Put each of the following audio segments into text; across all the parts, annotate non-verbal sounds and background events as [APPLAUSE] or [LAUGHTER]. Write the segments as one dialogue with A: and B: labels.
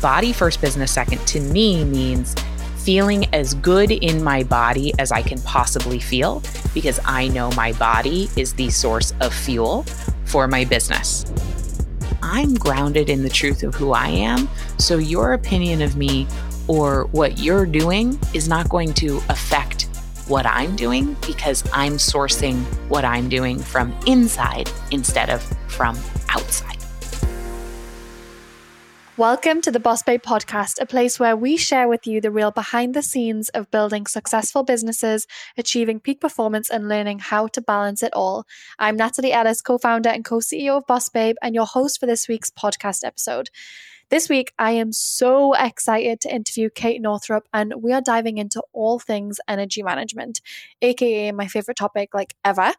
A: body first, business second to me means feeling as good in my body as I can possibly feel because I know my body is the source of fuel for my business. I'm grounded in the truth of who I am. So your opinion of me or what you're doing is not going to affect what I'm doing because I'm sourcing what I'm doing from inside instead of from outside.
B: Welcome to the Boss Babe podcast, a place where we share with you the real behind the scenes of building successful businesses, achieving peak performance, and learning how to balance it all. I'm Natalie Ellis, co founder and co CEO of Boss Babe, and your host for this week's podcast episode. This week, I am so excited to interview Kate Northrup, and we are diving into all things energy management, aka my favorite topic, like ever.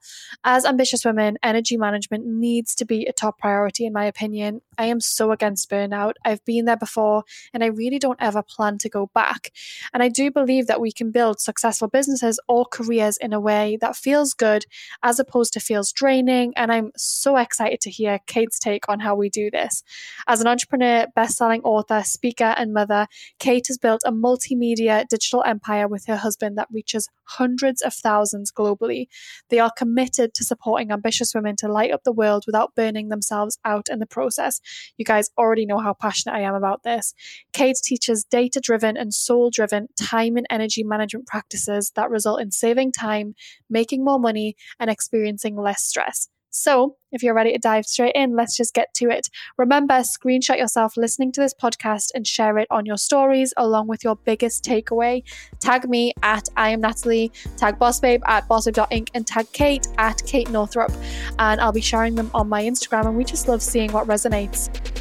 B: As ambitious women, energy management needs to be a top priority, in my opinion. I am so against burnout. I've been there before, and I really don't ever plan to go back. And I do believe that we can build successful businesses or careers in a way that feels good as opposed to feels draining. And I'm so excited to hear Kate's take on how we do this. As an entrepreneur, best-selling author, speaker, and mother, Kate has built a multimedia digital empire with her husband that reaches hundreds of thousands globally. They are committed to supporting ambitious women to light up the world without burning themselves out in the process. You guys already know how passionate I am about this. Kate teaches data-driven and soul-driven time and energy management practices that result in saving time, making more money, and experiencing less stress. So, if you're ready to dive straight in, let's just get to it. Remember, screenshot yourself listening to this podcast and share it on your stories along with your biggest takeaway. Tag me at I am Natalie, tag Bossbabe at bossbabe.inc, and tag Kate at Kate Northrup. And I'll be sharing them on my Instagram, and we just love seeing what resonates.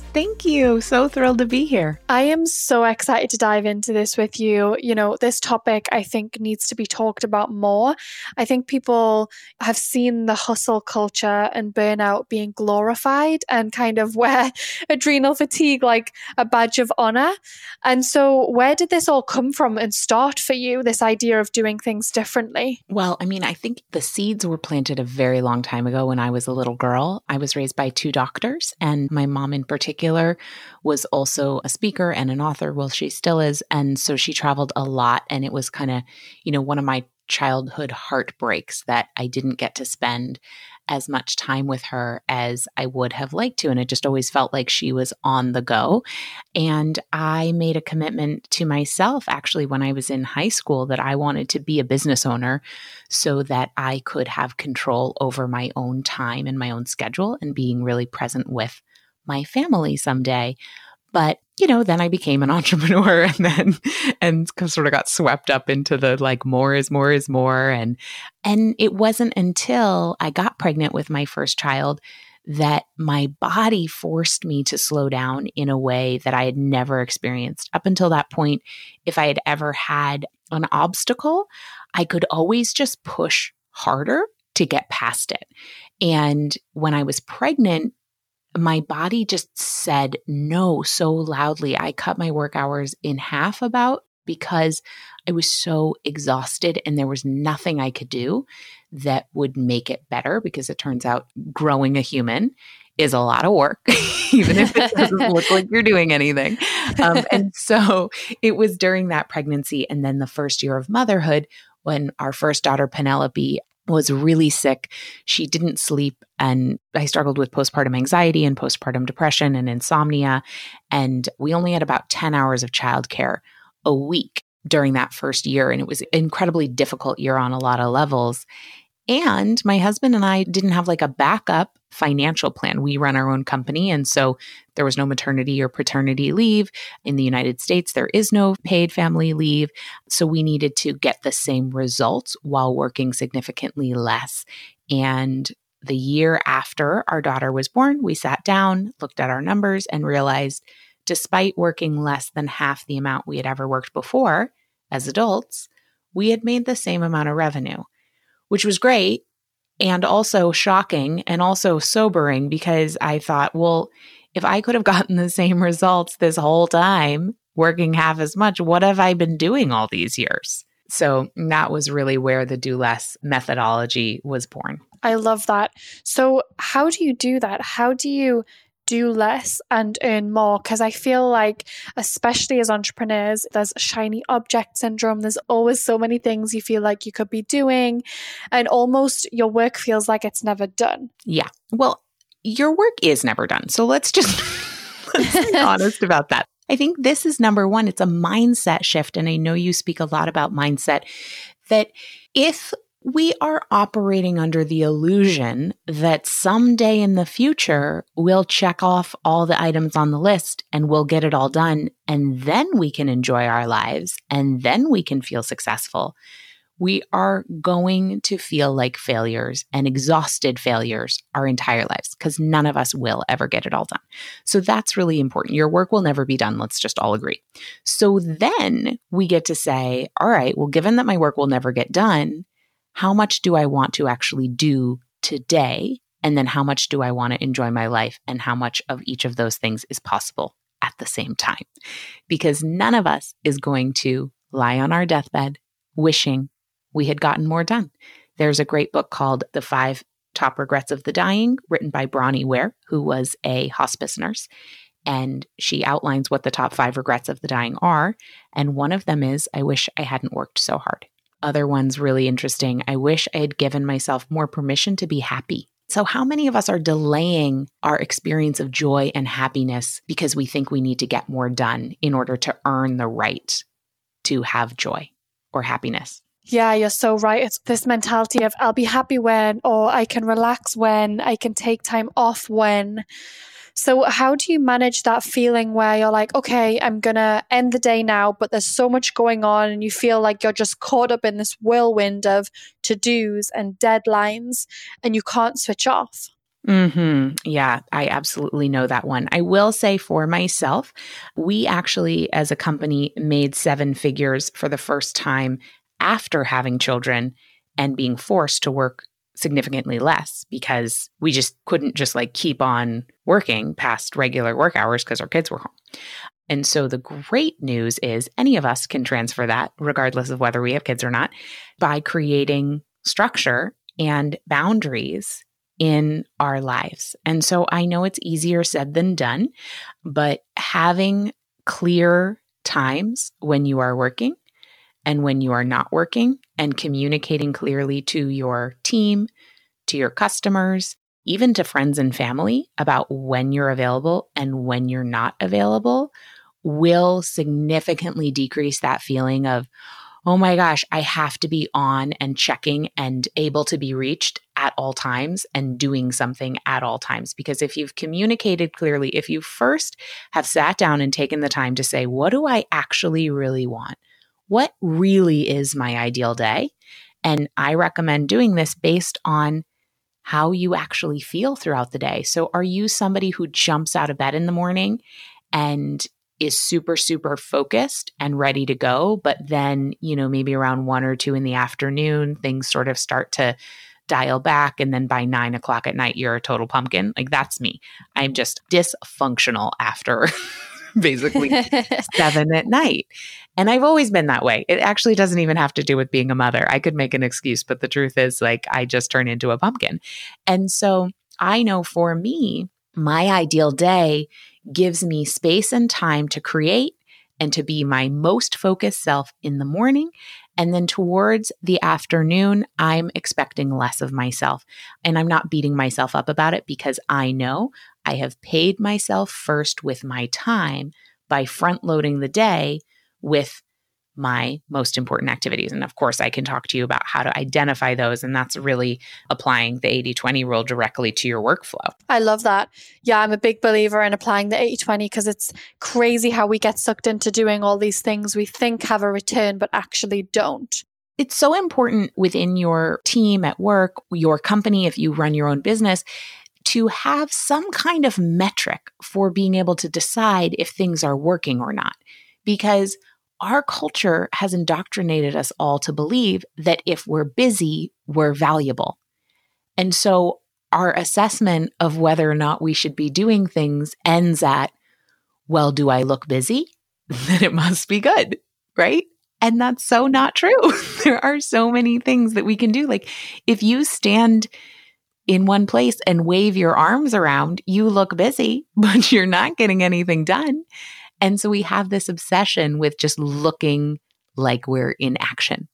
A: Thank you. So thrilled to be here.
B: I am so excited to dive into this with you. You know, this topic I think needs to be talked about more. I think people have seen the hustle culture and burnout being glorified and kind of [LAUGHS] wear adrenal fatigue like a badge of honor. And so, where did this all come from and start for you, this idea of doing things differently?
A: Well, I mean, I think the seeds were planted a very long time ago when I was a little girl. I was raised by two doctors, and my mom in particular particular was also a speaker and an author. Well, she still is. And so she traveled a lot. And it was kind of, you know, one of my childhood heartbreaks that I didn't get to spend as much time with her as I would have liked to. And it just always felt like she was on the go. And I made a commitment to myself actually when I was in high school that I wanted to be a business owner so that I could have control over my own time and my own schedule and being really present with my family someday. But, you know, then I became an [LAUGHS] entrepreneur and then and sort of got swept up into the like more is more is more and and it wasn't until I got pregnant with my first child that my body forced me to slow down in a way that I had never experienced. Up until that point, if I had ever had an obstacle, I could always just push harder to get past it. And when I was pregnant, my body just said no so loudly. I cut my work hours in half about because I was so exhausted and there was nothing I could do that would make it better because it turns out growing a human is a lot of work, [LAUGHS] even if it doesn't look like you're doing anything. Um, and [LAUGHS] so it was during that pregnancy and then the first year of motherhood when our first daughter, Penelope, was really sick. She didn't sleep. And I struggled with postpartum anxiety and postpartum depression and insomnia. And we only had about 10 hours of childcare a week during that first year. And it was incredibly difficult year on a lot of levels. And my husband and I didn't have like a backup financial plan. We run our own company. And so there was no maternity or paternity leave. In the United States, there is no paid family leave. So we needed to get the same results while working significantly less. And the year after our daughter was born, we sat down, looked at our numbers, and realized despite working less than half the amount we had ever worked before as adults, we had made the same amount of revenue, which was great and also shocking and also sobering because I thought, well, if I could have [LAUGHS] gotten the same results this whole time, working half as much, what have I been doing all these years? So that was really where the do less methodology was born.
C: I love that. So, how do you do that? How do you do less and earn more because I feel like, especially as entrepreneurs, there's shiny object syndrome. There's always so many things you feel like you could be doing, and almost your work feels like it's never done.
A: Yeah. Well, your work is never done. So let's just [LAUGHS] let's be [LAUGHS] honest about that. I think this is number one. It's a mindset shift. And I know you speak a lot about mindset that if we are operating under the illusion that someday in the future, we'll check off all the items on the list and we'll get it all done. And then we can enjoy our lives and then we can feel successful. We are going to feel like failures and exhausted failures our entire lives because none of us will ever get it all done. So that's really important. Your work will never be done. Let's just all agree. So then we get to say, all right, well, given that my work will never get done, how much do I want to actually do today? And then how much do I want to enjoy my life? And how much of each of those things is possible at the same time? Because none of us is going to lie on our deathbed wishing we had gotten more done. There's a great book called The Five Top Regrets of the Dying, written by Bronnie Ware, who was a hospice nurse. And she outlines what the top five regrets of the dying are. And one of them is, I wish I hadn't worked so hard other ones really interesting. I wish I had given myself more permission to be happy. So, how many of us are delaying our experience of joy and happiness because we think we need to get more done in order to earn the right to have joy or happiness?
C: Yeah, you're so right. It's this mentality of I'll be happy when, or I can relax when, I can take time off when. So, how do you manage that feeling where you're like, okay, I'm going to end the day now, but there's so much going on, and you feel like you're just caught up in this whirlwind of to dos and deadlines, and you can't switch off?
A: Hmm. Yeah, I absolutely know that one. I will say for myself, we actually, as a company, made seven figures for the first time after having children and being forced to work significantly less because we just couldn't just like keep on working past regular work hours because our kids were home. And so the great news is any of us can transfer that, regardless of whether we have kids or not, by creating structure and boundaries in our lives. And so I know it's easier said than done, but having clear times when you are working and when you are not working and communicating clearly to your team, to your customers, even to friends and family about when you're available and when you're not available will significantly decrease that feeling of, oh my gosh, I have to be on and checking and able to be reached at all times and doing something at all times. Because if you've communicated clearly, if you first have sat down and taken the time to say, what do I actually really want? What really is my ideal day. And I recommend doing this based on how you actually feel throughout the day. So, are you somebody who jumps out of bed in the morning and is super, super focused and ready to go? But then, you know, maybe around one or two in the afternoon, things sort of start to dial back. And then by nine o'clock at night, you're a total pumpkin. Like, that's me. I'm mm-hmm. just dysfunctional after [LAUGHS] [LAUGHS] basically [LAUGHS] seven at night. And I've always been that way. It actually doesn't even have to do with being a mother. I could make an excuse, but the truth is, like, I just turn into a pumpkin. And so I know for me, my ideal day gives me space and time to create and to be my most focused self in the morning. And then towards the afternoon, I'm expecting less of myself. And I'm not beating myself up about it because I know I have paid myself first with my time by front loading the day with my most important activities. And of course, I can talk to you about how to identify those. And that's really applying the 80 20 rule directly to your workflow.
C: I love that. Yeah, I'm a big believer in applying the 80 20 because it's crazy how we get sucked into doing all these things we think have a return, but actually don't.
A: It's so important within your team at work, your company, if you run your own business, to have some kind of metric for being able to decide if things are working or not. Because our culture has indoctrinated us all to believe that if we're busy, we're valuable. And so our assessment of whether or not we should be doing things ends at, well, do I look busy? [LAUGHS] then it must be good, right? And that's so not true. [LAUGHS] there are so many things that we can do. Like if you stand in one place and wave your arms around, you look busy, [LAUGHS] but you're not getting anything done. And so we have this obsession with just looking like we're in action,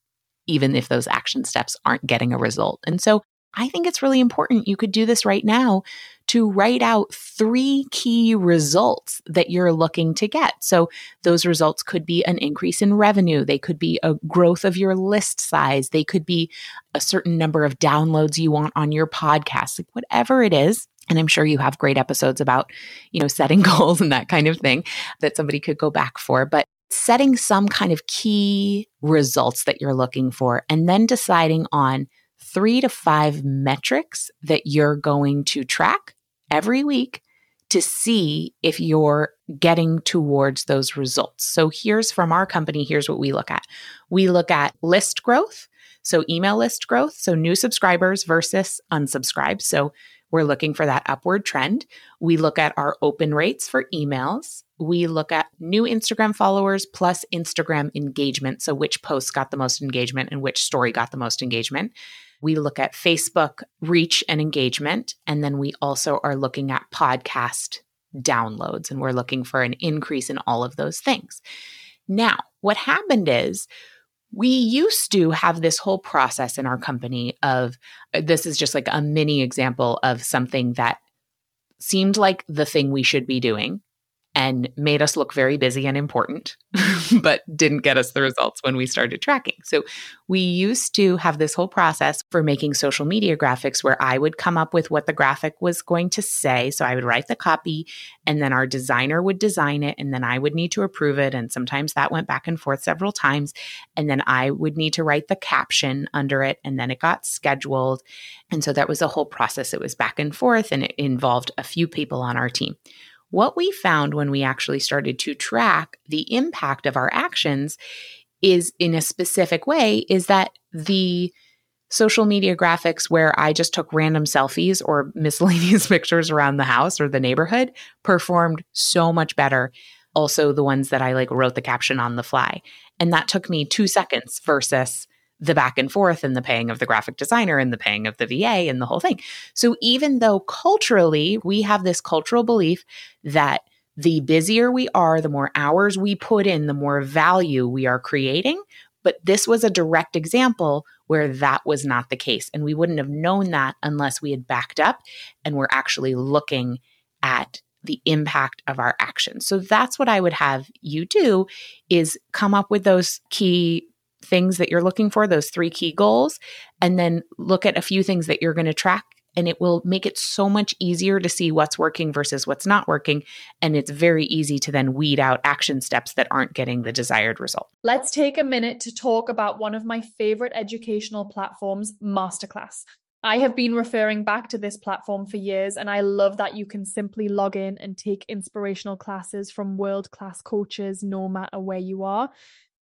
A: even if those action steps aren't getting a result. And so I think it's really important. You could do this right now to write out three key results that you're looking to get. So those results could be an increase in revenue. They could be a growth of your list size. They could be a certain number of downloads you want on your podcast, like whatever it is. And I'm sure you have great episodes about, you know, setting [LAUGHS] goals and that kind of thing that somebody could go back for. But setting some kind of key results that you're looking for and then deciding on three to five metrics that you're going to track every week to see if you're getting towards those results. So here's from our company, here's what we look at. We look at list growth. So email list growth, so new subscribers versus unsubscribed. So we're looking for that upward trend. We look at our open rates for emails. We look at new Instagram followers plus Instagram engagement. So, which posts got the most engagement and which story got the most engagement. We look at Facebook reach and engagement. And then we also are looking at podcast downloads and we're looking for an increase in all of those things. Now, what happened is we used to have this whole process in our company of this is just like a mini example of something that seemed like the thing we should be doing and made us look very busy and important, [LAUGHS] but didn't get us the results when we started tracking. So we used to have this whole process for making social media graphics where I would come up with what the graphic was going to say. So I would write the copy and then our designer would design it and then I would need to approve it. And sometimes that went back and forth several times. And then I would need to write the caption under it and then it got scheduled. And so that was a whole process. It was back and forth and it involved a few people on our team. What we found when we actually started to track the impact of our actions is in a specific way is that the social media graphics where I just took random selfies or [LAUGHS] miscellaneous pictures around the house or the neighborhood performed so much better. Also, the ones that I like wrote the caption on the fly. And that took me two seconds versus the back and forth and the paying of the graphic designer and the paying of the VA and the whole thing. So even though culturally we have this cultural belief that the busier we are, the more hours we put in, the more value we are creating. But this was a direct example where that was not the case. And we wouldn't have known that unless we had backed up and we're actually looking at the impact of our actions. So that's what I would have you do is come up with those key things that you're looking for, those three key goals, and then look at a few things that you're going to track. And it will make it so much easier to see what's working versus what's not working. And it's very easy to then weed out action steps that aren't getting the desired result.
B: Let's take a minute to talk about one of my favorite educational platforms, Masterclass. I have been referring back to this platform for years, and I love that you can simply log in and take inspirational classes from world class coaches no matter where you are.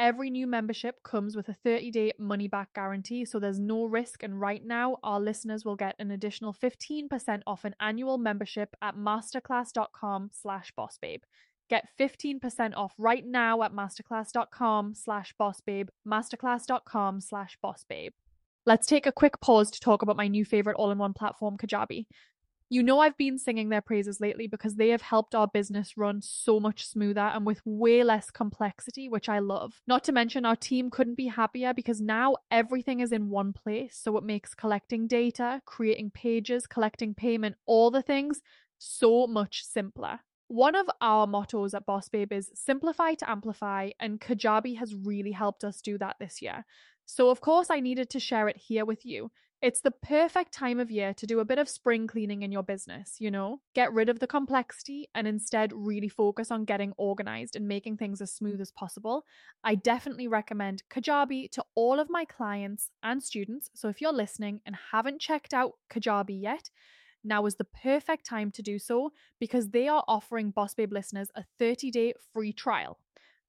B: Every new membership comes with a 30 day money back guarantee, so there's no risk. And right now, our listeners will get an additional 15% off an annual membership at masterclass.com slash bossbabe. Get 15% off right now at masterclass.com slash bossbabe, masterclass.com slash bossbabe. Let's take a quick pause to talk about my new favorite all in one platform, Kajabi.
C: You know, I've been singing their praises lately because they have helped our business run so much smoother and with way less complexity, which I love. Not to mention, our team couldn't be happier because now everything is in one place. So it makes collecting data, creating pages, collecting payment, all the things so much simpler. One of our mottos at Boss Babe is simplify to amplify, and Kajabi has really helped us do that this year. So, of course, I needed to share it here with you. It's the perfect time of year to do a bit of spring cleaning in your business, you know? Get rid of the complexity and instead really focus on getting organized and making things as smooth as possible. I definitely recommend Kajabi to all of my clients and students. So if you're listening and haven't checked out Kajabi yet, now is the perfect time to do so because they are offering Boss Babe listeners a 30-day free trial.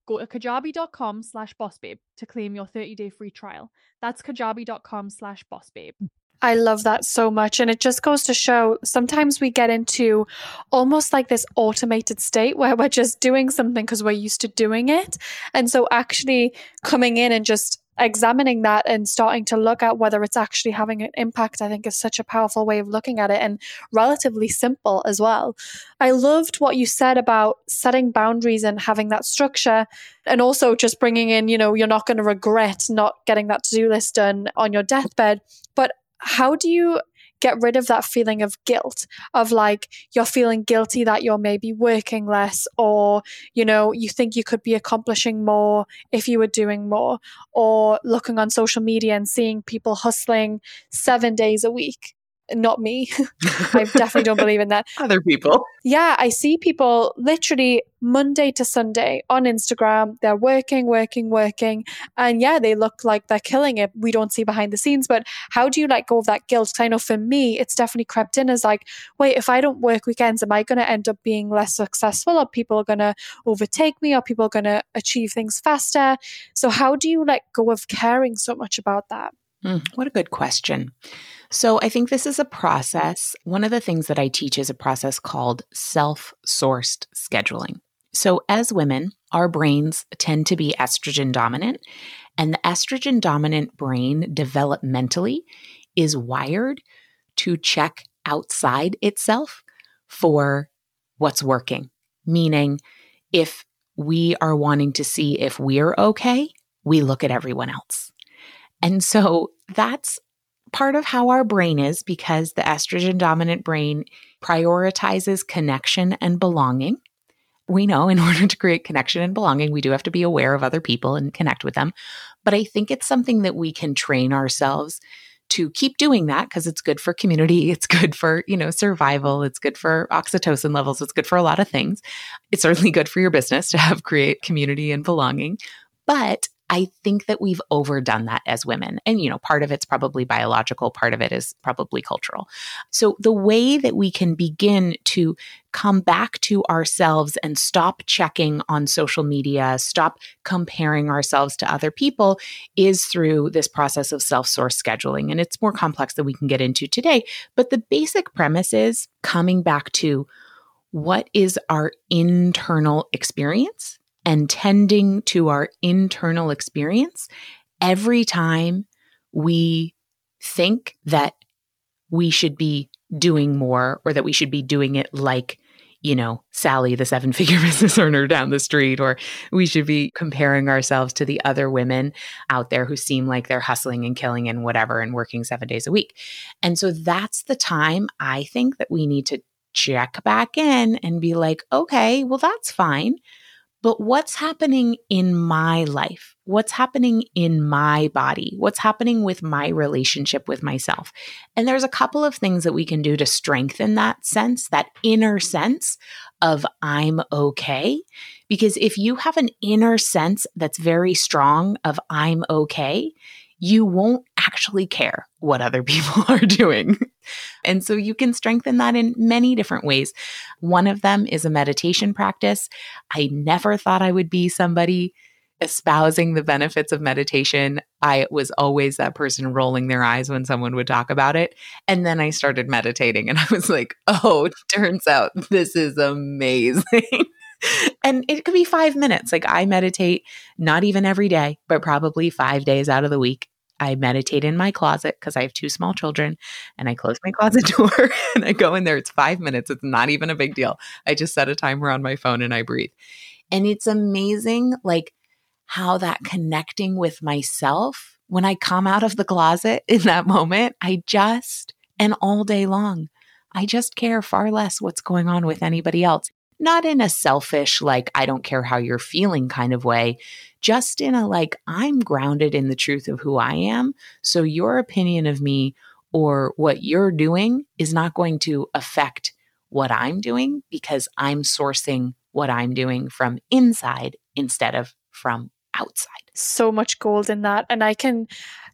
C: Go to kajabi.com slash bossbabe to claim your 30-day free trial. That's kajabi.com slash bossbabe. Mm.
B: I love that so much. And it just goes to show sometimes we get into almost like this automated state where we're just doing something because we're used to doing it. And so actually coming in and just examining that and starting to look at whether it's actually having an impact, I think is such a powerful way of looking at it and relatively simple as well. I loved what you said about setting boundaries and having that structure and also just bringing in, you know, you're not going to regret not getting that to do list done on your deathbed. But how do you get rid of that feeling of guilt of like you're feeling guilty that you're maybe working less or you know you think you could be accomplishing more if you were doing more or looking on social media and seeing people hustling 7 days a week not me. [LAUGHS] I definitely don't believe in that. [LAUGHS]
A: Other people.
B: Yeah, I see people literally Monday to Sunday on Instagram. They're working, working, working. And yeah, they look like they're killing it. We don't see behind the scenes. But how do you let go of that guilt? Because I know for me, it's definitely crept in as like, wait, if I don't work weekends, am I going to end up being less successful? Are people are going to overtake me? Are people going to achieve things faster? So, how do you let go of caring so much about that?
A: Mm, what a good question. So, I think this is a process. One of the things that I teach is a process called self sourced scheduling. So, as women, our brains tend to be estrogen dominant, and the estrogen dominant brain developmentally is wired to check outside itself for what's working. Meaning, if we are wanting to see if we're okay, we look at everyone else. And so that's part of how our brain is because the estrogen dominant brain prioritizes connection and belonging. We know in [LAUGHS] order to create connection and belonging, we do have to be aware of other people and connect with them. But I think it's something that we can train ourselves to keep doing that because it's good for community it's good for you know survival it's good for oxytocin levels it's good for a lot of things it's certainly good for your business to have create community and belonging but I think that we've overdone that as women. And, you know, part of it's probably biological, part of it is probably cultural. So the way that we can begin to come back to ourselves and stop checking on social media, stop comparing ourselves to other people is through this process of self source scheduling. And it's more complex than we can get into today. But the basic premise is coming back to what is our internal experience and tending to our internal experience every time we think that we should be doing more or that we should be doing it like you know, Sally, the seven figure [LAUGHS] business owner down the street, or we should be comparing ourselves to the other women out there who seem like they're hustling and killing and whatever and working seven days a week. And so that's the time I think that we need to check back in and be like, okay, well, that's fine but what's happening in my life? What's happening in my body? What's happening with my relationship with myself? And there's a couple of things that we can do to strengthen that sense, that inner sense of I'm okay. Because if you have an inner sense that's very strong of I'm okay, you won't actually care what other [LAUGHS] people are doing. And so you can strengthen that in many different ways. One of them is a meditation practice. I never thought I would be somebody espousing the benefits of meditation. I was always that person rolling their eyes when someone would talk about it. And then I started meditating and [LAUGHS] I was like, oh, turns out this is amazing. [LAUGHS] and it could be five minutes. Like I meditate not even every day, but probably five days out of the week I meditate in my closet because I have two small children and I close my closet [LAUGHS] door and I go in there. It's five minutes. It's not even a big deal. I just set a timer on my phone and I breathe. And it's amazing, like how that connecting with myself, when I come out of the closet [LAUGHS] in that moment, I just, and all day long, I just care far less what's going on with anybody else. Not in a selfish, like, I don't care how you're feeling kind of way, just in a like, I'm grounded in the truth of who I am. So your opinion of me or what you're doing is not going to affect what I'm doing because I'm sourcing what I'm doing from inside instead of from outside.
B: So much gold in that. And I can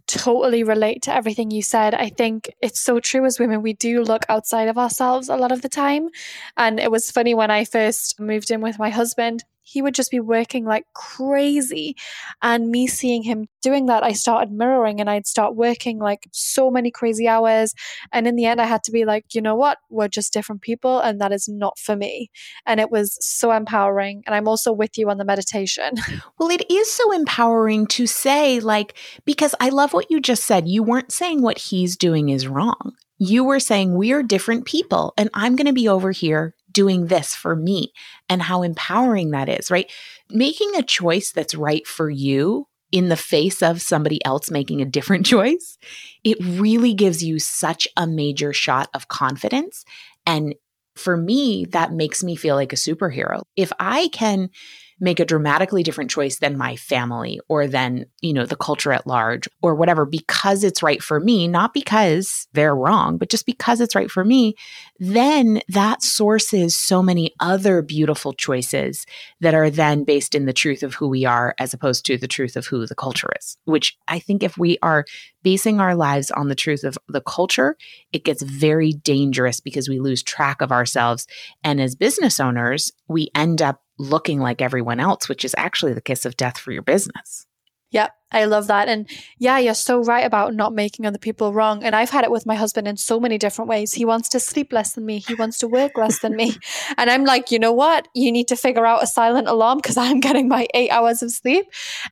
B: totally relate to everything you said. I think it's so true as women, we do look outside of ourselves a lot of the time. And it was funny when I first moved in with my husband, he would just be working like crazy. And me seeing him doing that, I started mirroring and I'd start working like so many crazy hours. And in the end, I had to be like, you know what? We're just different people and that is not for me. And it was so empowering. And I'm also with you on the meditation. [LAUGHS]
A: Well, it is so empowering to say, like, because I love what you just said. You weren't saying what he's doing is wrong. You were saying we're different people and I'm going to be over here doing this for me and how empowering that is, right? Making a choice that's right for you in the face of somebody else making a different [LAUGHS] choice, it really gives you such a major shot of confidence. And for me, that makes me feel like a superhero. If I can make a dramatically different choice than my family or than, you know, the culture at large or whatever because it's right for me, not because they're wrong, but just because it's right for me, then that sources so many other beautiful choices that are then based in the truth of who we are as opposed to the truth of who the culture is, which I think if we are basing our lives on the truth of the culture, it gets very dangerous because we lose track of ourselves. And as business owners, we end up looking like everyone else, which is actually the kiss of death for your business.
B: Yep. I love that. And yeah, you're so right about not making other people wrong. And I've had it with my husband in so many different ways. He wants to sleep less than me, he wants to work less than me. [LAUGHS] And I'm like, you know what? You need to figure out a silent alarm because I'm getting my eight hours of sleep.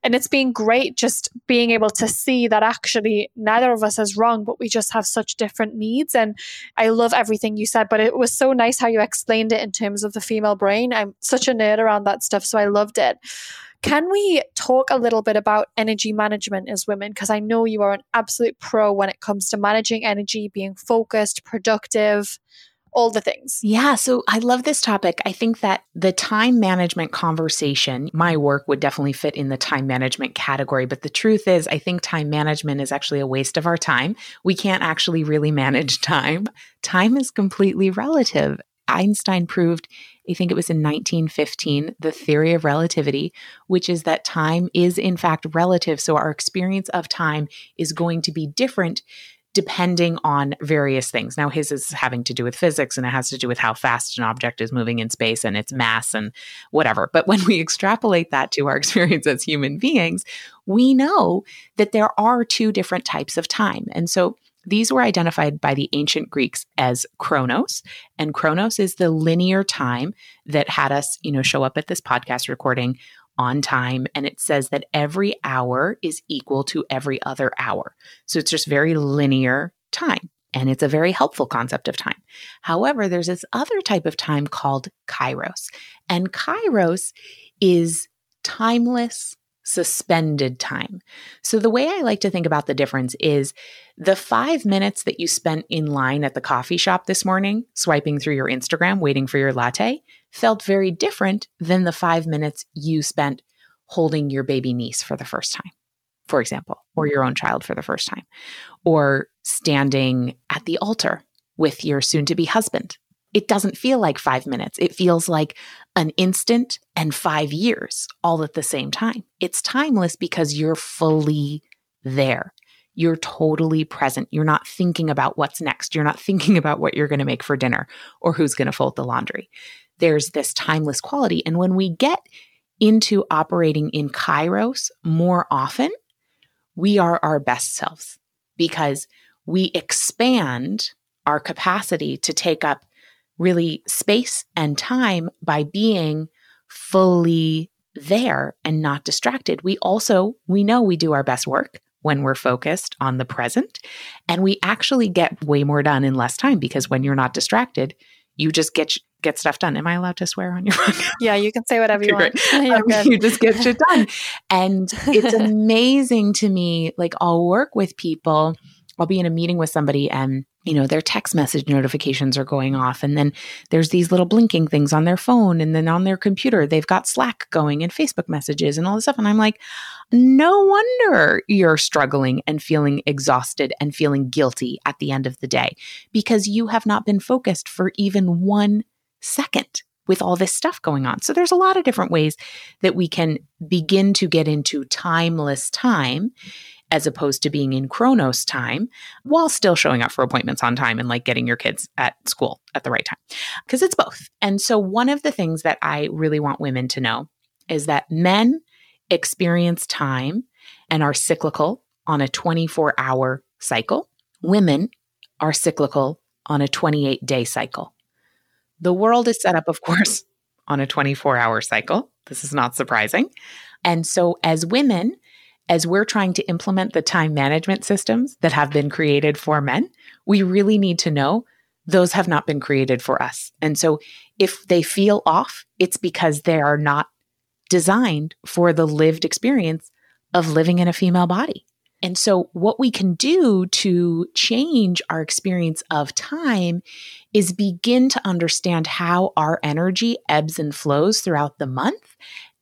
B: And it's been great just being able to see that actually neither of us is wrong, but we just have such different needs. And I love everything you said, but it was so nice how you explained it in terms of the female brain. I'm such a nerd around that stuff. So I loved it. Can we talk a little bit about energy management as women? Because I know you are an absolute pro when it comes to managing energy, being focused, productive, all the things.
A: Yeah. So I love this topic. I think that the time management conversation, my work would definitely fit in the time management category. But the truth is, I think time management is actually a waste of our time. We can't actually really manage [LAUGHS] time. Time is completely relative. Einstein proved I think it was in 1915, the theory of relativity, which is that time is in fact relative. So our experience of time is going to be different depending on various things. Now, his is having to do with physics and it has to do with how fast an object is moving in space and its mass and whatever. But when [LAUGHS] we extrapolate that to our experience as human beings, we know that there are two different types of time. And so these were identified by the ancient Greeks as chronos, and chronos is the linear time that had us, you know, show up at this podcast recording on time and it says that every hour is equal to every other hour. So it's just very linear time. And it's a very helpful concept of time. However, there's this other type of time called kairos. And kairos is timeless, suspended time. So, the way I like to think about the difference is the five minutes that you spent in line at the coffee shop this morning, swiping through your Instagram, waiting for your latte, felt very different than the five minutes you spent holding your baby niece for the first time, for example, or your own child for the first time, or standing at the altar with your soon to be husband it doesn't feel like five minutes. It feels like an instant and five years all at the same time. It's timeless because you're fully there. You're totally present. You're not thinking about what's next. You're not thinking about what you're going to make for dinner or who's going to fold the laundry. There's this timeless quality. And when we get into operating in kairos more often, we are our best selves because we expand our capacity to take up really space and time by being fully there and not distracted. We also, we know we do our best work when we're focused on the present. And we actually get way more done in less time because when you're not distracted, you just get get stuff done. Am I allowed to swear on your [LAUGHS] podcast?
B: Yeah, you can say whatever you want. [LAUGHS]
A: um, you just get shit done. [LAUGHS] And it's amazing to me. Like I'll work with people, I'll be in a meeting with somebody and you know, their text message notifications are going off. And then there's these little blinking things on their phone. And then on their computer, they've got Slack going and Facebook messages and all this stuff. And I'm like, no wonder you're struggling and feeling exhausted and feeling guilty at the end of the day because you have not been focused for even one second with all this stuff going on. So there's a lot of different ways that we can begin to get into timeless time as opposed to being in chronos time while still showing up for appointments on time and like getting your kids at school at the right time because it's both. And so one of the things that I really want women to know is that men experience time and are cyclical on a 24 hour cycle. Women are cyclical on a 28 day cycle. The world is set up, of course, on a 24 hour cycle. This is not surprising. And so, as women, as we're trying to implement the time management systems that have been created for men, we really need to know those have not been created for us. And so if they feel off, it's because they are not designed for the lived experience of living in a female body. And so, what we can do to change our experience of time is begin to understand how our energy ebbs and flows throughout the month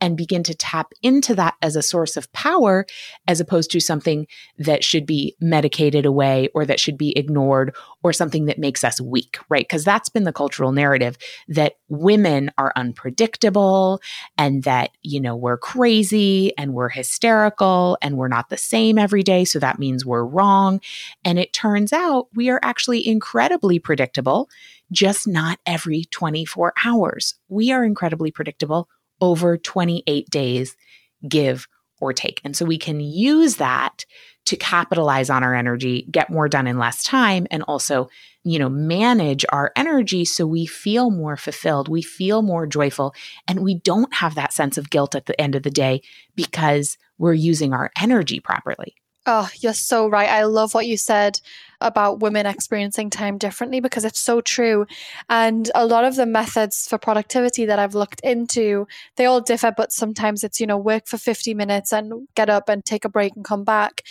A: and begin to tap into that as a source of power as opposed to something that should be medicated away or that should be ignored or something that makes us weak, right? Because that's been the cultural narrative that women are unpredictable and that, you know, we're crazy and we're hysterical and we're not the same every day. So that means we're wrong. And it turns out we are actually incredibly predictable, just not every 24 hours. We are incredibly predictable over 28 days, give or take. And so we can use that to capitalize on our energy, get more done in less time, and also, you know, manage our energy so we feel more fulfilled, we feel more joyful, and we don't have that sense of guilt at the end of the day because we're using our energy properly.
B: Oh, you're so right. I love what you said about women experiencing time differently because it's so true. And a lot of the methods for productivity that I've looked into, they all differ, but sometimes it's, you know, work for 50 minutes and get up and take a break and come back.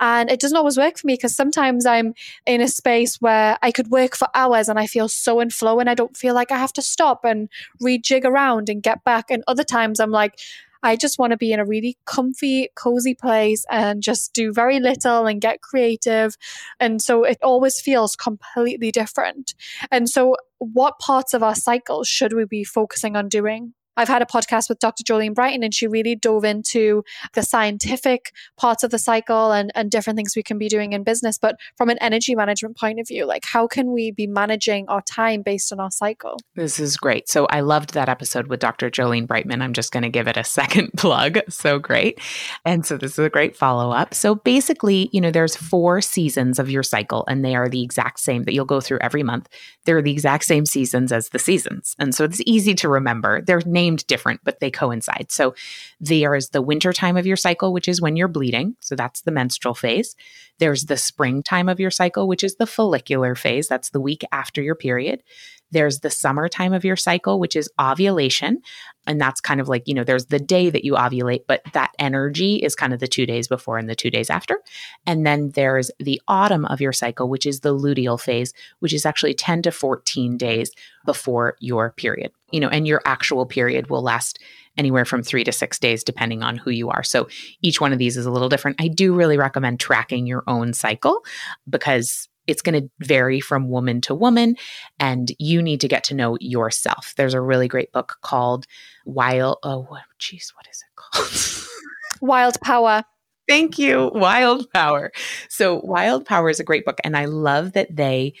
B: And it doesn't always work for me because sometimes I'm in a space where I could work for hours and I feel so in flow and I don't feel like I have to stop and rejig around and get back. And other times I'm like, I just want to be in a really comfy, cozy place and just do very little and get creative. And so it always feels completely different. And so, what parts of our cycle should we be focusing on doing? I've had a podcast with Dr. Jolene Brighten, and she really dove into the scientific parts of the cycle and, and different things we can be doing in business. But from an energy management point of view, like how can we be managing our time based on our cycle?
A: This is great. So I loved that episode with Dr. Jolene Brighten. I'm just going to give it a [LAUGHS] second plug. So great. And so this is a great follow up. So basically, you know, there's four seasons of your cycle, and they are the exact same that you'll go through every month. They're the exact same seasons as the seasons. And so it's easy to remember. They're named named different, but they coincide. So there is the winter time of your cycle, which is when you're bleeding. So that's the menstrual phase. There's the spring time of your cycle, which is the follicular phase. That's the week after your period. There's the summer time of your cycle, which is ovulation. And that's kind of like, you know, there's the day that you ovulate, but that energy is kind of the two days before and the two days after. And then there's the autumn of your cycle, which is the luteal phase, which is actually 10 to 14 days before your period. You know, and your actual period will last anywhere from three to six days, depending on who you are. So each one of these is a little different. I do really recommend tracking your own cycle because it's going to vary from woman to woman and you need to get to know yourself. There's a really great book called Wild oh geez, what is it called? [LAUGHS]
B: Wild Power.
A: Thank you. Wild Power. So, Wild Power is a great book. And I love that they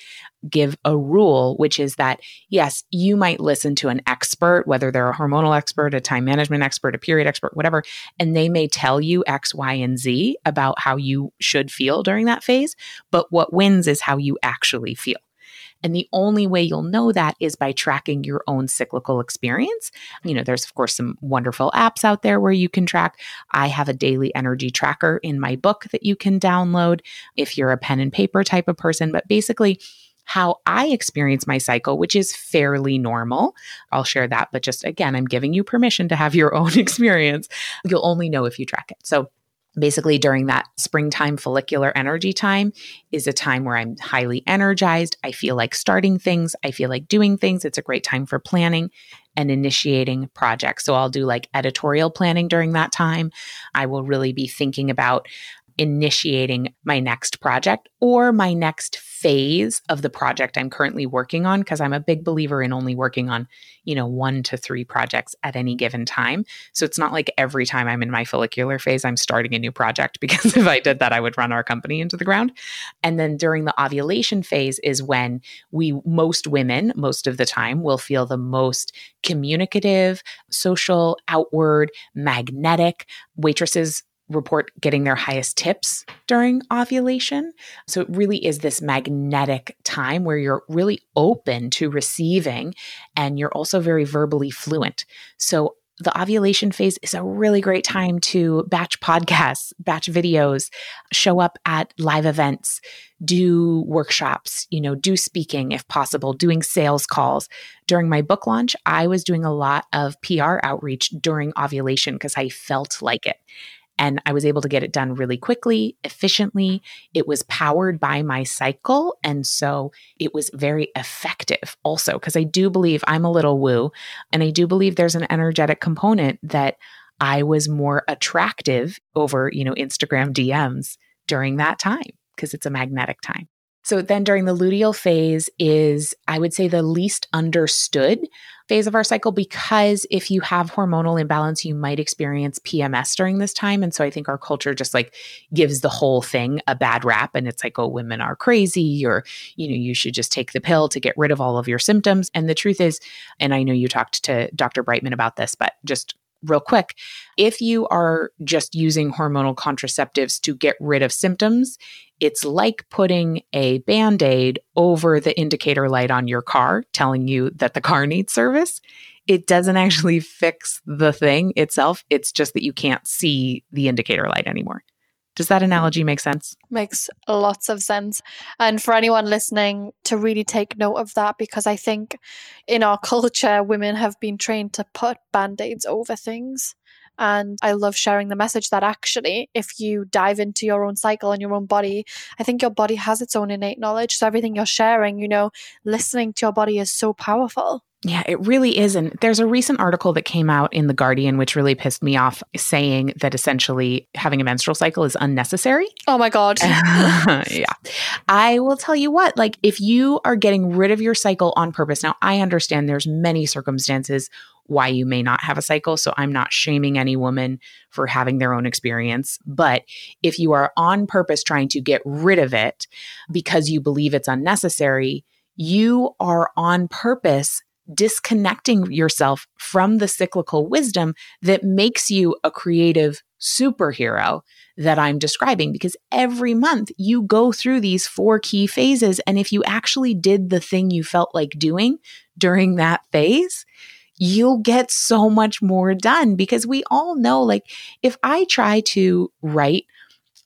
A: give a rule, which is that, yes, you might listen to an expert, whether they're a hormonal expert, a time management expert, a period expert, whatever, and they may tell you X, Y, and Z about how you should feel during that phase. But what wins is how you actually feel. And the only way you'll know that is by tracking your own cyclical experience. You know, there's, of course, some wonderful apps out there where you can track. I have a daily energy tracker in my book that you can download if you're a pen and paper type of person. But basically, how I experience my cycle, which is fairly normal. I'll share that, but just again, I'm giving you permission to have your [LAUGHS] own experience. You'll only know if you track it. So basically during that springtime follicular energy time is a time where I'm highly energized. I feel like starting things, I feel like doing things. It's a great time for planning and initiating projects. So I'll do like editorial planning during that time. I will really be thinking about initiating my next project or my next phase of the project I'm currently working on because I'm a big believer in only working on, you know, one to three projects at any given time. So it's not like every time I'm in my follicular phase I'm starting a new project [LAUGHS] because if I did that I would run our company into the ground. And then during the ovulation phase is when we most women most of the time will feel the most communicative, social, outward, magnetic. Waitresses report getting their highest tips during ovulation. So it really is this magnetic time where you're really open to receiving and you're also very verbally fluent. So the ovulation phase is a really great time to batch podcasts, batch videos, show up at live events, do workshops, you know, do speaking if possible, doing sales calls. During my book launch, I was doing a lot of PR outreach during ovulation because I felt like it. And I was able to get it done really quickly, efficiently. It was powered by my cycle. And so it was very effective also, because I do believe I'm a little woo. And I do believe there's an energetic component that I was more attractive over, you know, Instagram DMs during that time because it's a magnetic time. So then during the luteal phase is, I would say, the least understood phase of our cycle because if you have hormonal imbalance, you might experience PMS during this time. And so I think our culture just like gives the whole thing a bad rap. And it's like, oh, women are crazy, or, you know, you should just take the pill to get rid of all of your symptoms. And the truth is, and I know you talked to Dr. Brighten about this, but just real quick. If you are just using hormonal contraceptives to get rid of symptoms, it's like putting a band aid over the indicator light on your car, telling you that the car needs service. It doesn't actually fix the thing itself. It's just that you can't see the indicator light anymore. Does that analogy make sense?
C: Makes lots of sense. And for anyone listening, to really take note of that, because I think in our culture, women have been trained to put band aids over things. And I love sharing the message that actually, if you dive into your own cycle and your own body, I think your body has its own innate knowledge. So everything you're sharing, you know, listening to your body is so powerful.
A: Yeah, it really is. And There's a recent article that came out in The Guardian, which really pissed me off, saying that essentially having a menstrual cycle is unnecessary.
C: Oh my God. [LAUGHS]
A: yeah. I will tell you what, like, if you are getting rid of your cycle on purpose, now I understand there's many circumstances why you may not have a cycle. So I'm not shaming any woman for having their own experience. But if you are on purpose trying to get rid of it because you believe it's unnecessary, you are on purpose disconnecting yourself from the cyclical wisdom that makes you a creative superhero that I'm describing because every month you go through these four key phases. And if you actually did the thing you felt like doing during that phase, you'll get so much more done because we all know like if I try to write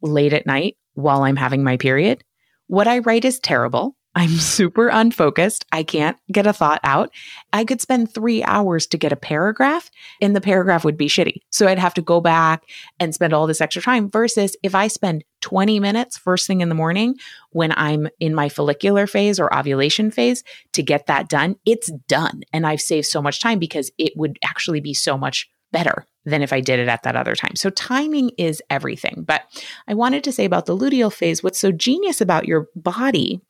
A: late at night while I'm having my period, what I write is terrible. I'm super unfocused. I can't get a thought out. I could spend three hours to get a paragraph and the paragraph would be shitty. So I'd have to go back and spend all this extra time versus if I spend 20 minutes first thing in the morning when I'm in my follicular phase or ovulation phase to get that done, it's done. And I've saved so much time because it would actually be so much better than if I did it at that other time. So timing is everything. But I wanted to say about the luteal phase, what's so genius about your body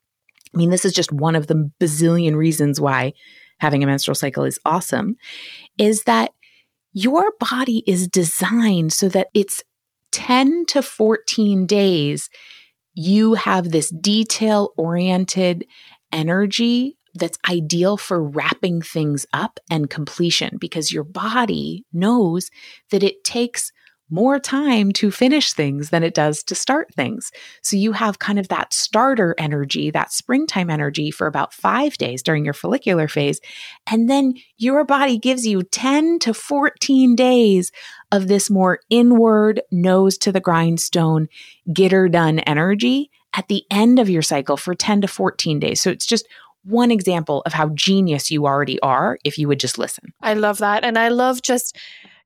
A: I mean, this is just one of the bazillion reasons why having a menstrual cycle is awesome, is that your body is designed so that it's 10 to 14 days. You have this detail oriented energy that's ideal for wrapping things up and completion because your body knows that it takes more time to finish things than it does to start things. So you have kind of that starter energy, that springtime energy for about five days during your follicular phase. And then your body gives you 10 to 14 days of this more inward, nose to the grindstone, get her done energy at the end of your cycle for 10 to 14 days. So it's just one example of how genius you already are if you would just listen.
B: I love that. And I love just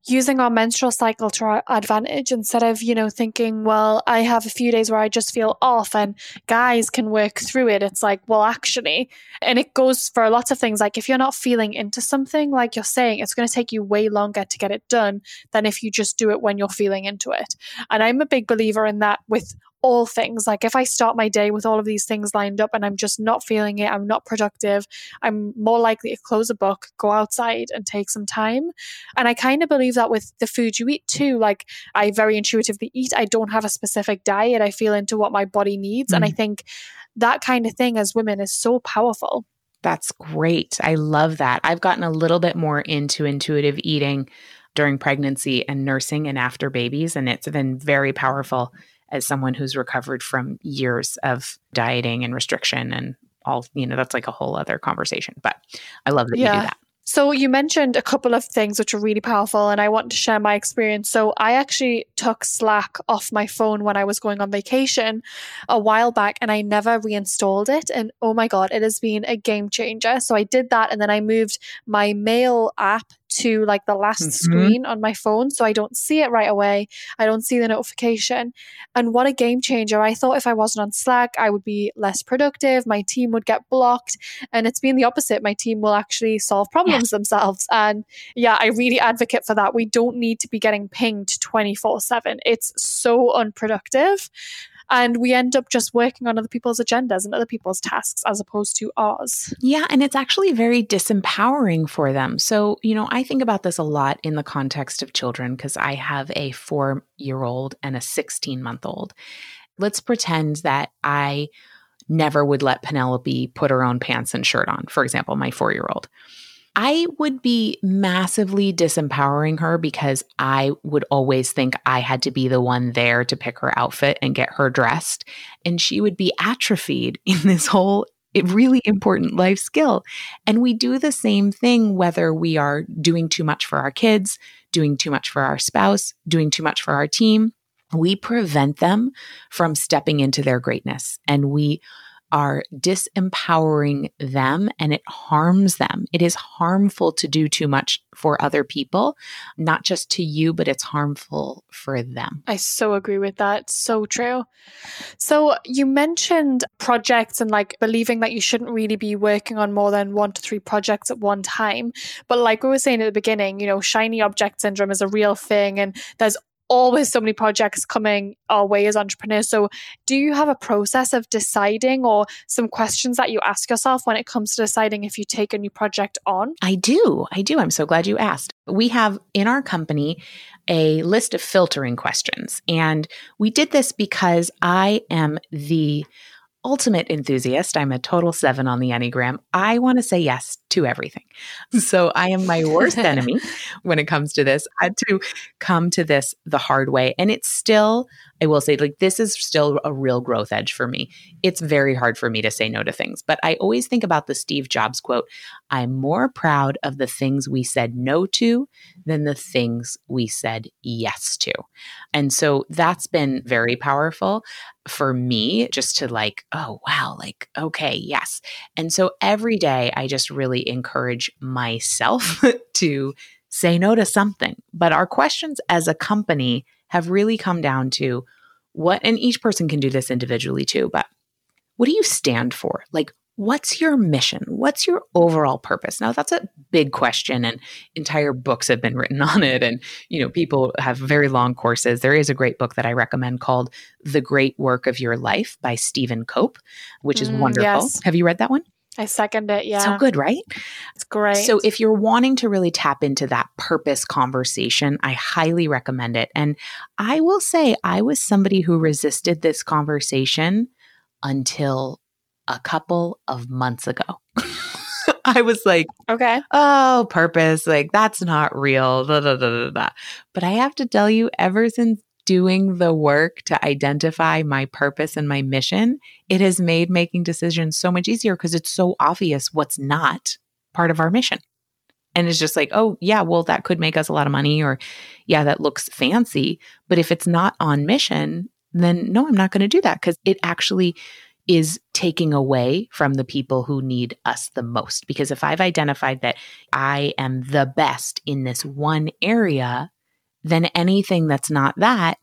B: using our menstrual cycle to our advantage instead of, you know, thinking, well, I have a few days where I just feel off and guys can work through it. It's like, well, actually, and it goes for lots of things. Like if you're not feeling into something, like you're saying, it's going to take you way longer to get it done than if you just do it when you're feeling into it. And I'm a big believer in that with all things. Like if I start my day with all of these things lined up and I'm just not feeling it, I'm not productive, I'm more likely to close a book, go outside and take some time. And I kind of believe that with the food you eat too. Like I very intuitively eat. I don't have a specific diet. I feel into what my body needs. Mm. And I mm. think that kind of thing as women is so powerful.
A: That's great. I love that. I've gotten a little bit more into intuitive eating during pregnancy and nursing and after babies, and it's been very powerful as someone who's recovered from years of dieting and restriction and all, you know, that's like a whole other conversation. But I love that yeah. you do that.
B: So you mentioned a couple of things which are really powerful, and I want to share my experience. So I actually took Slack off my phone when I was going on vacation a while back, and I never reinstalled it. And oh my god, it has been a game changer. So I did that, and then I moved my mail app to like the last mm-hmm. screen on my phone so I don't see it right away. I don't see the notification. And what a game changer. I thought if I wasn't on Slack, I would be less productive, my team would get blocked, and it's been the opposite. My team will actually solve problems themselves. And yeah, I really advocate for that. We don't need to be getting pinged 24/7. It's so unproductive and we end up just working on other people's agendas and other people's tasks as opposed to ours.
A: Yeah, and it's actually very disempowering for them. So, you know, I think about this a lot in the context of children because I have a four year old and a 16 month old. Let's pretend that I never would let Penelope put her own pants and shirt on, for example, my four year old. I would be massively disempowering her because I would always think I had to be the one there to pick her outfit and get her dressed. And she would be atrophied [LAUGHS] in this whole really important life skill. And we do the same thing whether we are doing too much for our kids, doing too much for our spouse, doing too much for our team. We prevent them from stepping into their greatness and we are disempowering them and it harms them. It is harmful to do too much for other people, not just to you, but it's harmful for them.
B: I so agree with that. So true. So you mentioned projects and like believing that you shouldn't really be working on more than one to three projects at one time. But like we were saying at the beginning, you know, shiny object syndrome is a real thing and there's always so many projects coming our way as entrepreneurs. So, do you have a process of deciding or some questions that you ask yourself when it comes to deciding if you take a new project on?
A: I do. I do. I'm so glad you asked. We have in our company a list of filtering questions. And we did this because I am the ultimate enthusiast. I'm a total seven on the Enneagram. I want to say yes to everything. So I am my worst enemy [LAUGHS] when it comes to this. I had to come to this the hard way. And it's still, I will say, like, this is still a real growth edge for me. It's very hard for me to say no to things. But I always think about the Steve Jobs quote I'm more proud of the things we said no to than the things we said yes to. And so that's been very powerful for me just to like, oh, wow, like, okay, yes. And so every day I just really encourage myself [LAUGHS] to say no to something. But our questions as a company have really come down to what, and each person can do this individually too, but what do you stand for? Like, what's your mission? What's your overall purpose? Now, that's a big question, and entire books have been written [LAUGHS] on it. And, you know, people have very long courses. There is a great book that I recommend called The Great Work of Your Life by Stephen Cope, which is mm, wonderful. Yes. Have you read that one?
B: I second it. Yeah.
A: So good, right?
B: It's great.
A: So if you're wanting to really tap into that purpose conversation, I highly recommend it. And I will say, I was somebody who resisted this conversation until a couple of months ago. [LAUGHS] I was like,
B: Okay.
A: oh, purpose, like that's not real. Da, da, da, da, da. But I have to tell you, ever since doing the work to identify my purpose and my mission, it has made making decisions so much easier because it's so obvious what's not part of our mission. And it's just like, oh, yeah, well, that could make us a lot of money, or yeah, that looks fancy. But if it's not on mission, then no, I'm not going to do that because it actually is taking away from the people who need us the most. Because if I've identified that I am the best in this one area, then anything that's not that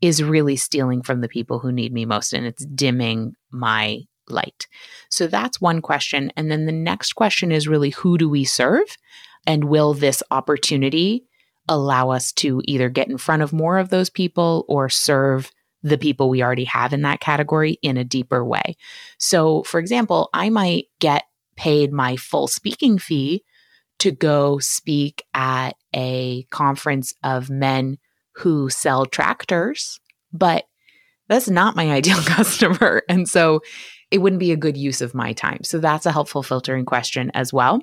A: is really stealing from the people who need me most and it's dimming my light. So that's one question. And then the next question is really who do we serve? And will this opportunity allow us to either get in front of more of those people or serve the people we already have in that category in a deeper way. So, for example, I might get paid my full speaking fee to go speak at a conference of men who sell tractors, but that's not my [LAUGHS] ideal customer. And so it wouldn't be a good use of my time. So that's a helpful filtering question as well.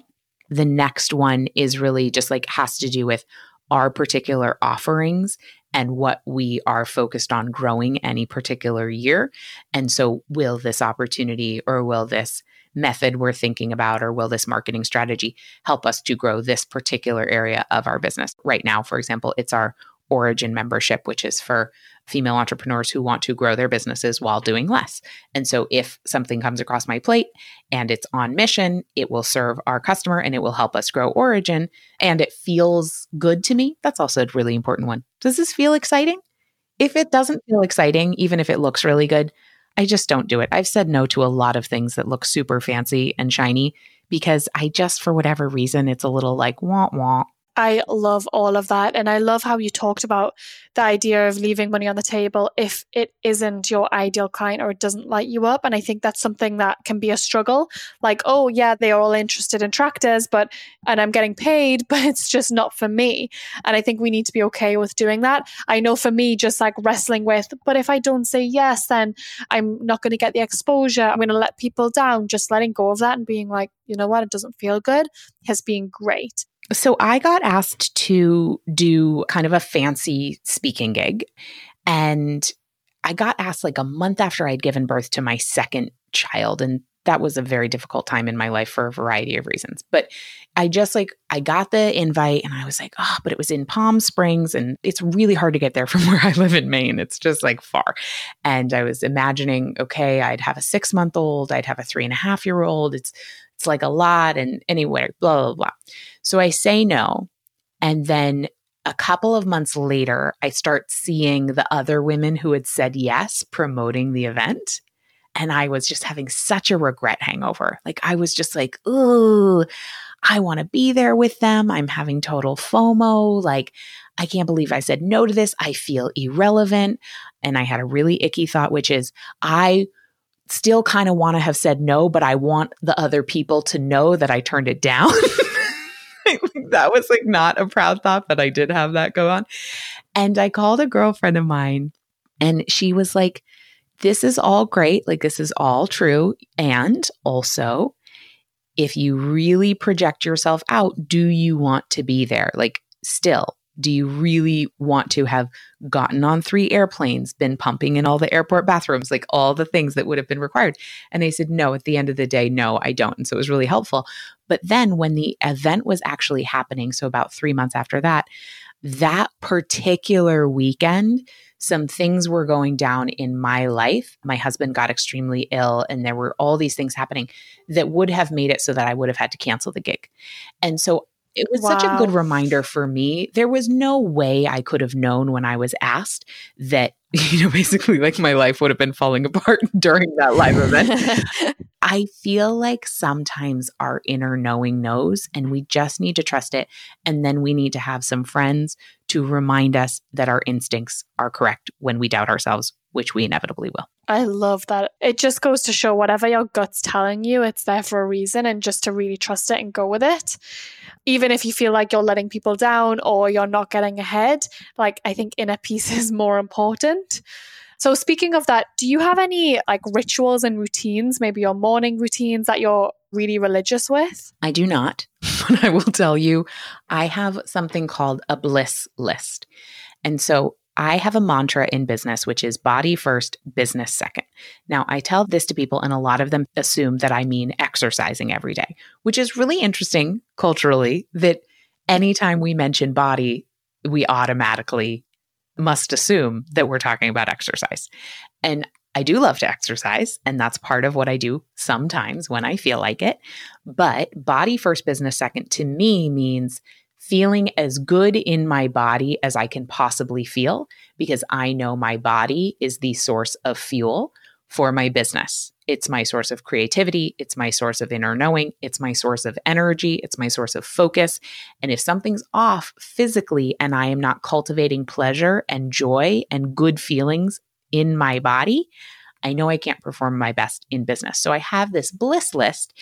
A: The next one is really just like has to do with our particular offerings and what we are focused on growing any particular year. And so, will this opportunity or will this method we're thinking about or will this marketing strategy help us to grow this particular area of our business? Right now, for example, it's our Origin membership, which is for female entrepreneurs who want to grow their businesses while doing less. And so, if something comes across my plate and it's on mission, it will serve our customer and it will help us grow Origin and it feels good to me. That's also a really important one. Does this feel exciting? If it doesn't feel exciting, even if it looks really good, I just don't do it. I've said no to a lot of things that look super fancy and shiny because I just, for whatever reason, it's a little like wah wah.
B: I love all of that. And I love how you talked about the idea of leaving money on the table if it isn't your ideal client or it doesn't light you up. And I think that's something that can be a struggle. Like, oh, yeah, they're all interested in tractors, but, and I'm getting paid, [LAUGHS] but it's just not for me. And I think we need to be okay with doing that. I know for me, just like wrestling with, but if I don't say yes, then I'm not going to get the exposure. I'm going to let people down. Just letting go of that and being like, you know what, it doesn't feel good has been great.
A: So I got asked to do kind of a fancy speaking gig. And I got asked like a month after I'd given birth to my second child. And that was a very difficult time in my life for a variety of reasons. But I just like, I got the invite and I was like, oh, but it was in Palm Springs and it's really hard to get there [LAUGHS] from where I live in Maine. It's just like far. And I was imagining, okay, I'd have a six month old, I'd have a three and a half year old. It's, it's like a lot. And anyway, blah, blah, blah. So I say no. And then a couple of months later, I start seeing the other women who had said yes promoting the event. And I was just having such a regret hangover. Like, I was just like, ooh, I want to be there with them. I'm having total FOMO. Like, I can't believe I said no to this. I feel irrelevant. And I had a really icky thought, which is, I still kind of want to have said no, but I want the other people to know that I turned it down. [LAUGHS] that was like not a proud thought, but I did have that go on. And I called a girlfriend of mine and she was like, This is all great. Like, this is all true. And also, if you really project yourself out, do you want to be there? Like, still, do you really want to have gotten on three airplanes, been pumping in all the airport bathrooms, like all the things that would have been required? And they said, no, at the end of the day, no, I don't. And so it was really helpful. But then when the event was actually happening, so about three months after that, that particular weekend, some things were going down in my life. My husband got extremely ill, and there were all these things happening that would have made it so that I would have had to cancel the gig. And so it was wow. such a good reminder for me. There was no way I could have known when I was asked that, [LAUGHS] you know, basically like my life would have been falling apart [LAUGHS] during that live event. [LAUGHS] I feel like sometimes our inner knowing knows, and we just need to trust it. And then we need to have some friends to remind us that our instincts are correct when we doubt ourselves, which we inevitably will.
B: I love that. It just goes to show whatever your gut's telling you, it's there for a reason, and just to really trust it and go with it. Even if you feel like you're letting people down or you're not getting ahead, like I think inner [LAUGHS] peace is more important. So speaking of that, do you have any like rituals and routines, maybe your morning routines that you're really religious with?
A: I do not, [LAUGHS] but I will tell you, I have something called a bliss list. And so I have a mantra in business, which is body first, business second. Now, I tell this to people, and a lot of them assume that I mean exercising every day, which is really interesting culturally that anytime we mention body, we automatically must assume that we're talking about exercise. And I do love to exercise, and that's part of what I do sometimes when I feel like it. But body first, business second to me means feeling as good in my body as I can possibly feel because I know my body is the source of fuel for my business. It's my source of creativity. It's my source of inner knowing. It's my source of energy. It's my source of focus. And if something's off physically and I am not cultivating pleasure and joy and good feelings in my body, I know I can't perform my best in business. So I have this bliss list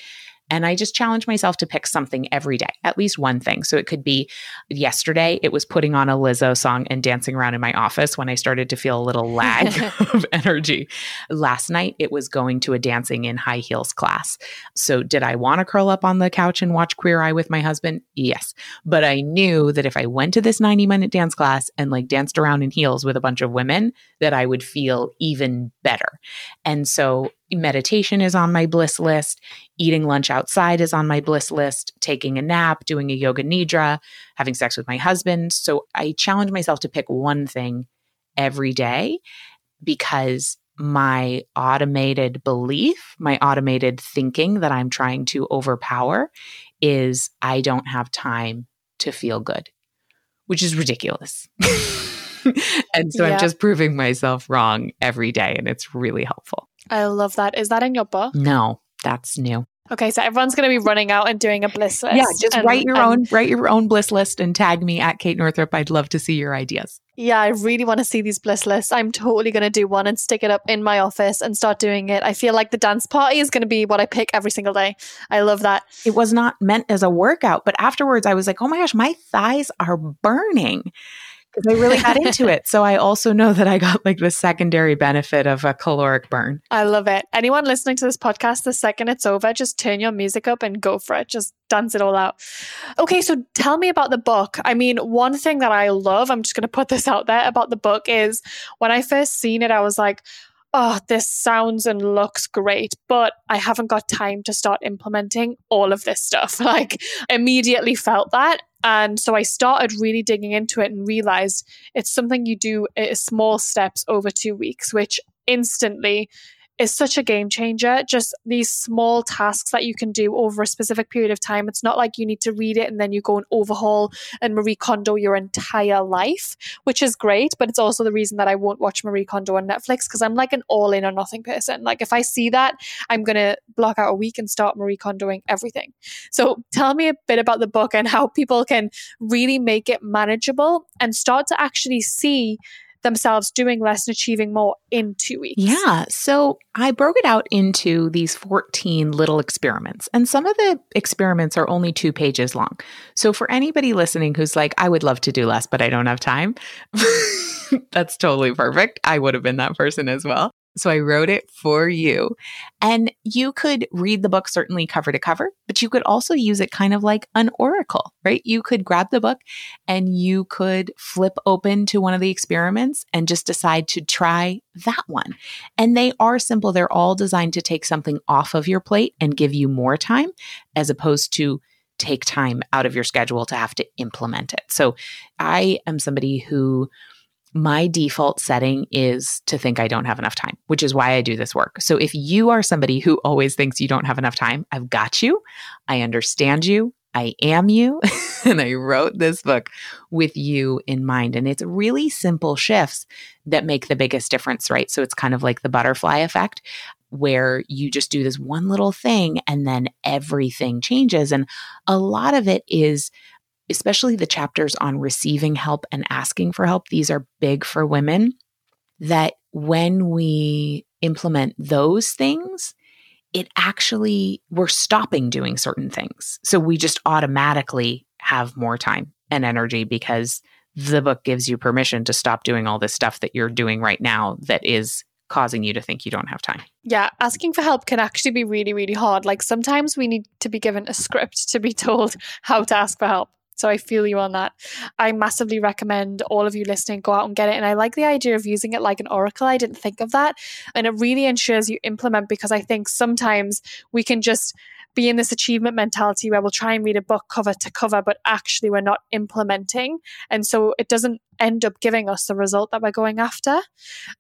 A: and I just challenge myself to pick something every day, at least one thing. So it could be yesterday, it was putting on a Lizzo song and dancing around in my office when I started to feel a little lag [LAUGHS] [LAUGHS] of energy. Last night, it was going to a dancing in high heels class. So did I want to curl up on the couch and watch Queer Eye with my husband? Yes. But I knew that if I went to this 90 minute dance class and like danced around in heels with a bunch of women, that I would feel even better. And so meditation is on my bliss list. Eating lunch outside is on my bliss list. Taking a nap, doing a yoga nidra, having sex with my husband. So I challenge myself to pick one thing every day because my automated belief, my automated thinking that I'm trying to overpower is I don't have time to feel good, which is ridiculous. [LAUGHS] and so yeah. I'm just proving myself wrong every day, and it's really helpful.
B: I love that. Is that in your book?
A: No, that's new.
B: Okay, so everyone's going to be running out and doing a bliss list.
A: Yeah, just and, write your own write your own bliss list and tag me at Kate Northrup. I'd love to see your ideas.
B: Yeah, I really want to see these bliss lists. I'm totally going to do one and stick it up in my office and start doing it. I feel like the dance party is going to be what I pick every single day. I love that.
A: It was not meant as a workout, but afterwards I was like, "Oh my gosh, my thighs are burning." Because I really got into it. So I also know that I got like the secondary benefit of a caloric burn.
B: I love it. Anyone listening to this podcast, the second it's over, just turn your music up and go for it. Just dance it all out. Okay, so tell me about the book. I mean, one thing that I love, I'm just going to put this out there about the book is when I first seen it, I was like, oh, this sounds and looks great, but I haven't got time to start implementing all of this stuff. [LAUGHS] Like, immediately felt that. And so I started really digging into it and realized it's something you do small steps over two weeks, which instantly is such a game changer. Just these small tasks that you can do over a specific period of time. It's not like you need to read it and then you go and overhaul and Marie Kondo your entire life, which is great. But it's also the reason that I won't watch Marie Kondo on Netflix because I'm like an all in or nothing person. Like if I see that, I'm going to block out a week and start Marie Kondoing everything. So tell me a bit about the book and how people can really make it manageable and start to actually see themselves doing less and achieving more in two weeks?
A: Yeah. So I broke it out into these 14 little experiments, and some of the experiments are only two pages long. So for anybody listening who's like, I would love to do less, but I don't have time, [LAUGHS] that's totally perfect. I would have been that person as well. So I wrote it for you. And you could read the book certainly cover to cover, but you could also use it kind of like an oracle, right? You could grab the book and you could flip open to one of the experiments and just decide to try that one. And they are simple. They're all designed to take something off of your plate and give you more time as opposed to take time out of your schedule to have to implement it. So I am somebody who my default setting is to think I don't have enough time, which is why I do this work. So if you are somebody who always thinks you don't have enough time, I've got you. I understand you. I am you. [LAUGHS] and I wrote this book with you in mind. And it's really simple shifts that make the biggest difference, right? So it's kind of like the butterfly effect where you just do this one little thing and then everything changes. And a lot of it is especially the chapters on receiving help and asking for help, these are big for women. That when we implement those things, it actually, we're stopping doing certain things. So we just automatically have more time and energy because the book gives you permission to stop doing all this stuff that you're doing right now that is causing you to think you don't have time.
B: Yeah, asking for help can actually be really, really hard. Like sometimes we need to be given a script to be [LAUGHS] told how to ask for help. So I feel you on that. I massively recommend all of you listening go out and get it. And I like the idea of using it like an oracle. I didn't think of that. And it really ensures you implement because I think sometimes we can just be in this achievement mentality where we'll try and read a book cover to cover, but actually we're not implementing. And so it doesn't end up giving us the result that we're going after.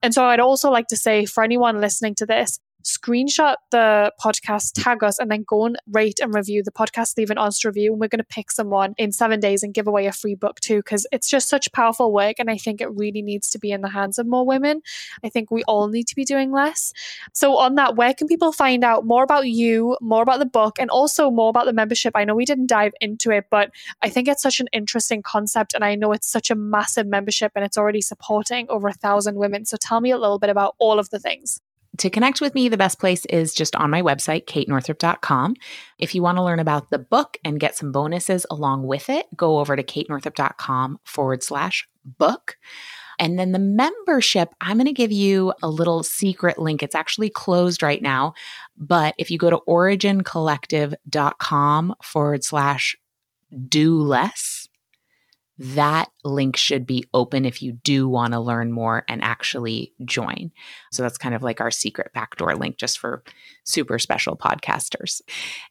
B: And so I'd also like to say for anyone listening to this, screenshot the podcast, tag us, and then go and rate and review the podcast, leave an honest review. And we're going to pick someone in seven days and give away a free book too, because it's just such powerful work. And I think it really needs to be in the hands of more women. I think we all need to be doing less. So, on that, where can people find out more about you, more about the book, and also more about the membership? I know we didn't dive into it, but I think it's such an interesting concept. And I know it's such a massive membership and it's already supporting over a thousand women. So, tell me a little bit about all of the things
A: to connect with me, the best place is just on my website, katenorthrup.com. If you want to learn about the book and get some bonuses along with it, go over to katenorthrup.com forward slash book. And then the membership, I'm going to give you a little secret link. It's actually closed right now. But if you go to origincollective.com forward slash do less, that link should be open if you do want to learn more and actually join. So that's kind of like our secret backdoor link just for super special podcasters.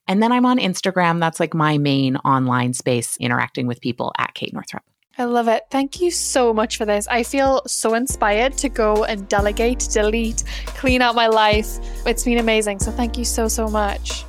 A: And then I'm on Instagram. That's like my main online space interacting with people at Kate Northrup.
B: I love it. Thank you so much for this. I feel so inspired to go and delegate, delete, clean out my life. It's been amazing. So thank you so, so much.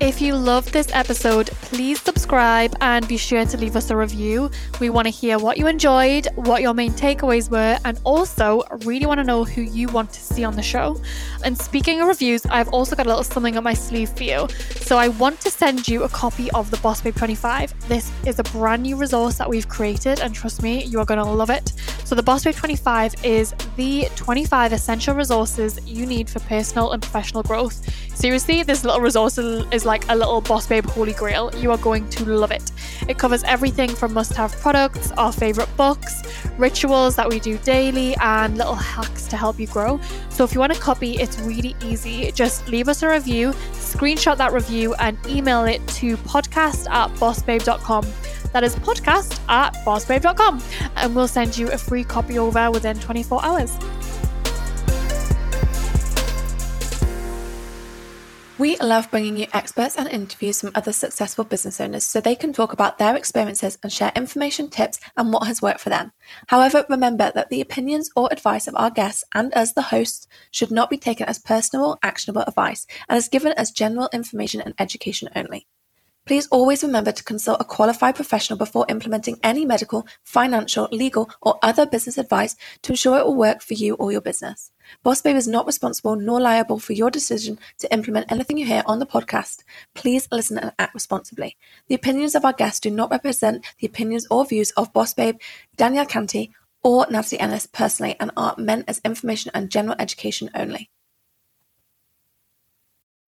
B: If you loved this episode, please subscribe and be sure to leave us a review. We want to hear what you enjoyed, what your main takeaways were, and also really want to know who you want to see on the show. And speaking of reviews, I've also got a little something up my sleeve for you. So I want to send you a copy of the Boss Babe 25. This is a brand new resource that we've created, and trust me, you are going to love it. So the Boss Babe 25 is the 25 essential resources you need for personal and professional growth. Seriously, this little resource is like a little Boss Babe holy grail. You are going to love it. It covers everything from must have products, our favorite books, rituals that we do daily, and little hacks to help you grow. So if you want a copy, it's really easy. Just leave us a review, screenshot that review, and email it to podcast at bossbabe.com. That is podcast at bossbabe.com. And we'll send you a free copy over within 24 hours.
C: We love bringing you experts and interviews from other successful business owners so they can talk about their experiences and share information, tips, and what has worked for them. However, remember that the opinions or advice of our guests and us, the hosts, should not be taken as personal actionable advice and is given as general information and education only. Please always remember to consult a qualified professional before implementing any medical, financial, legal, or other business advice to ensure it will work for you or your business. Boss Babe is not responsible nor liable for your decision to implement anything you hear on the podcast. Please listen and act responsibly. The opinions of our guests do not represent the opinions or views of Boss Babe, Danielle Canty, or Natalie Ellis personally and are meant as information and general education only.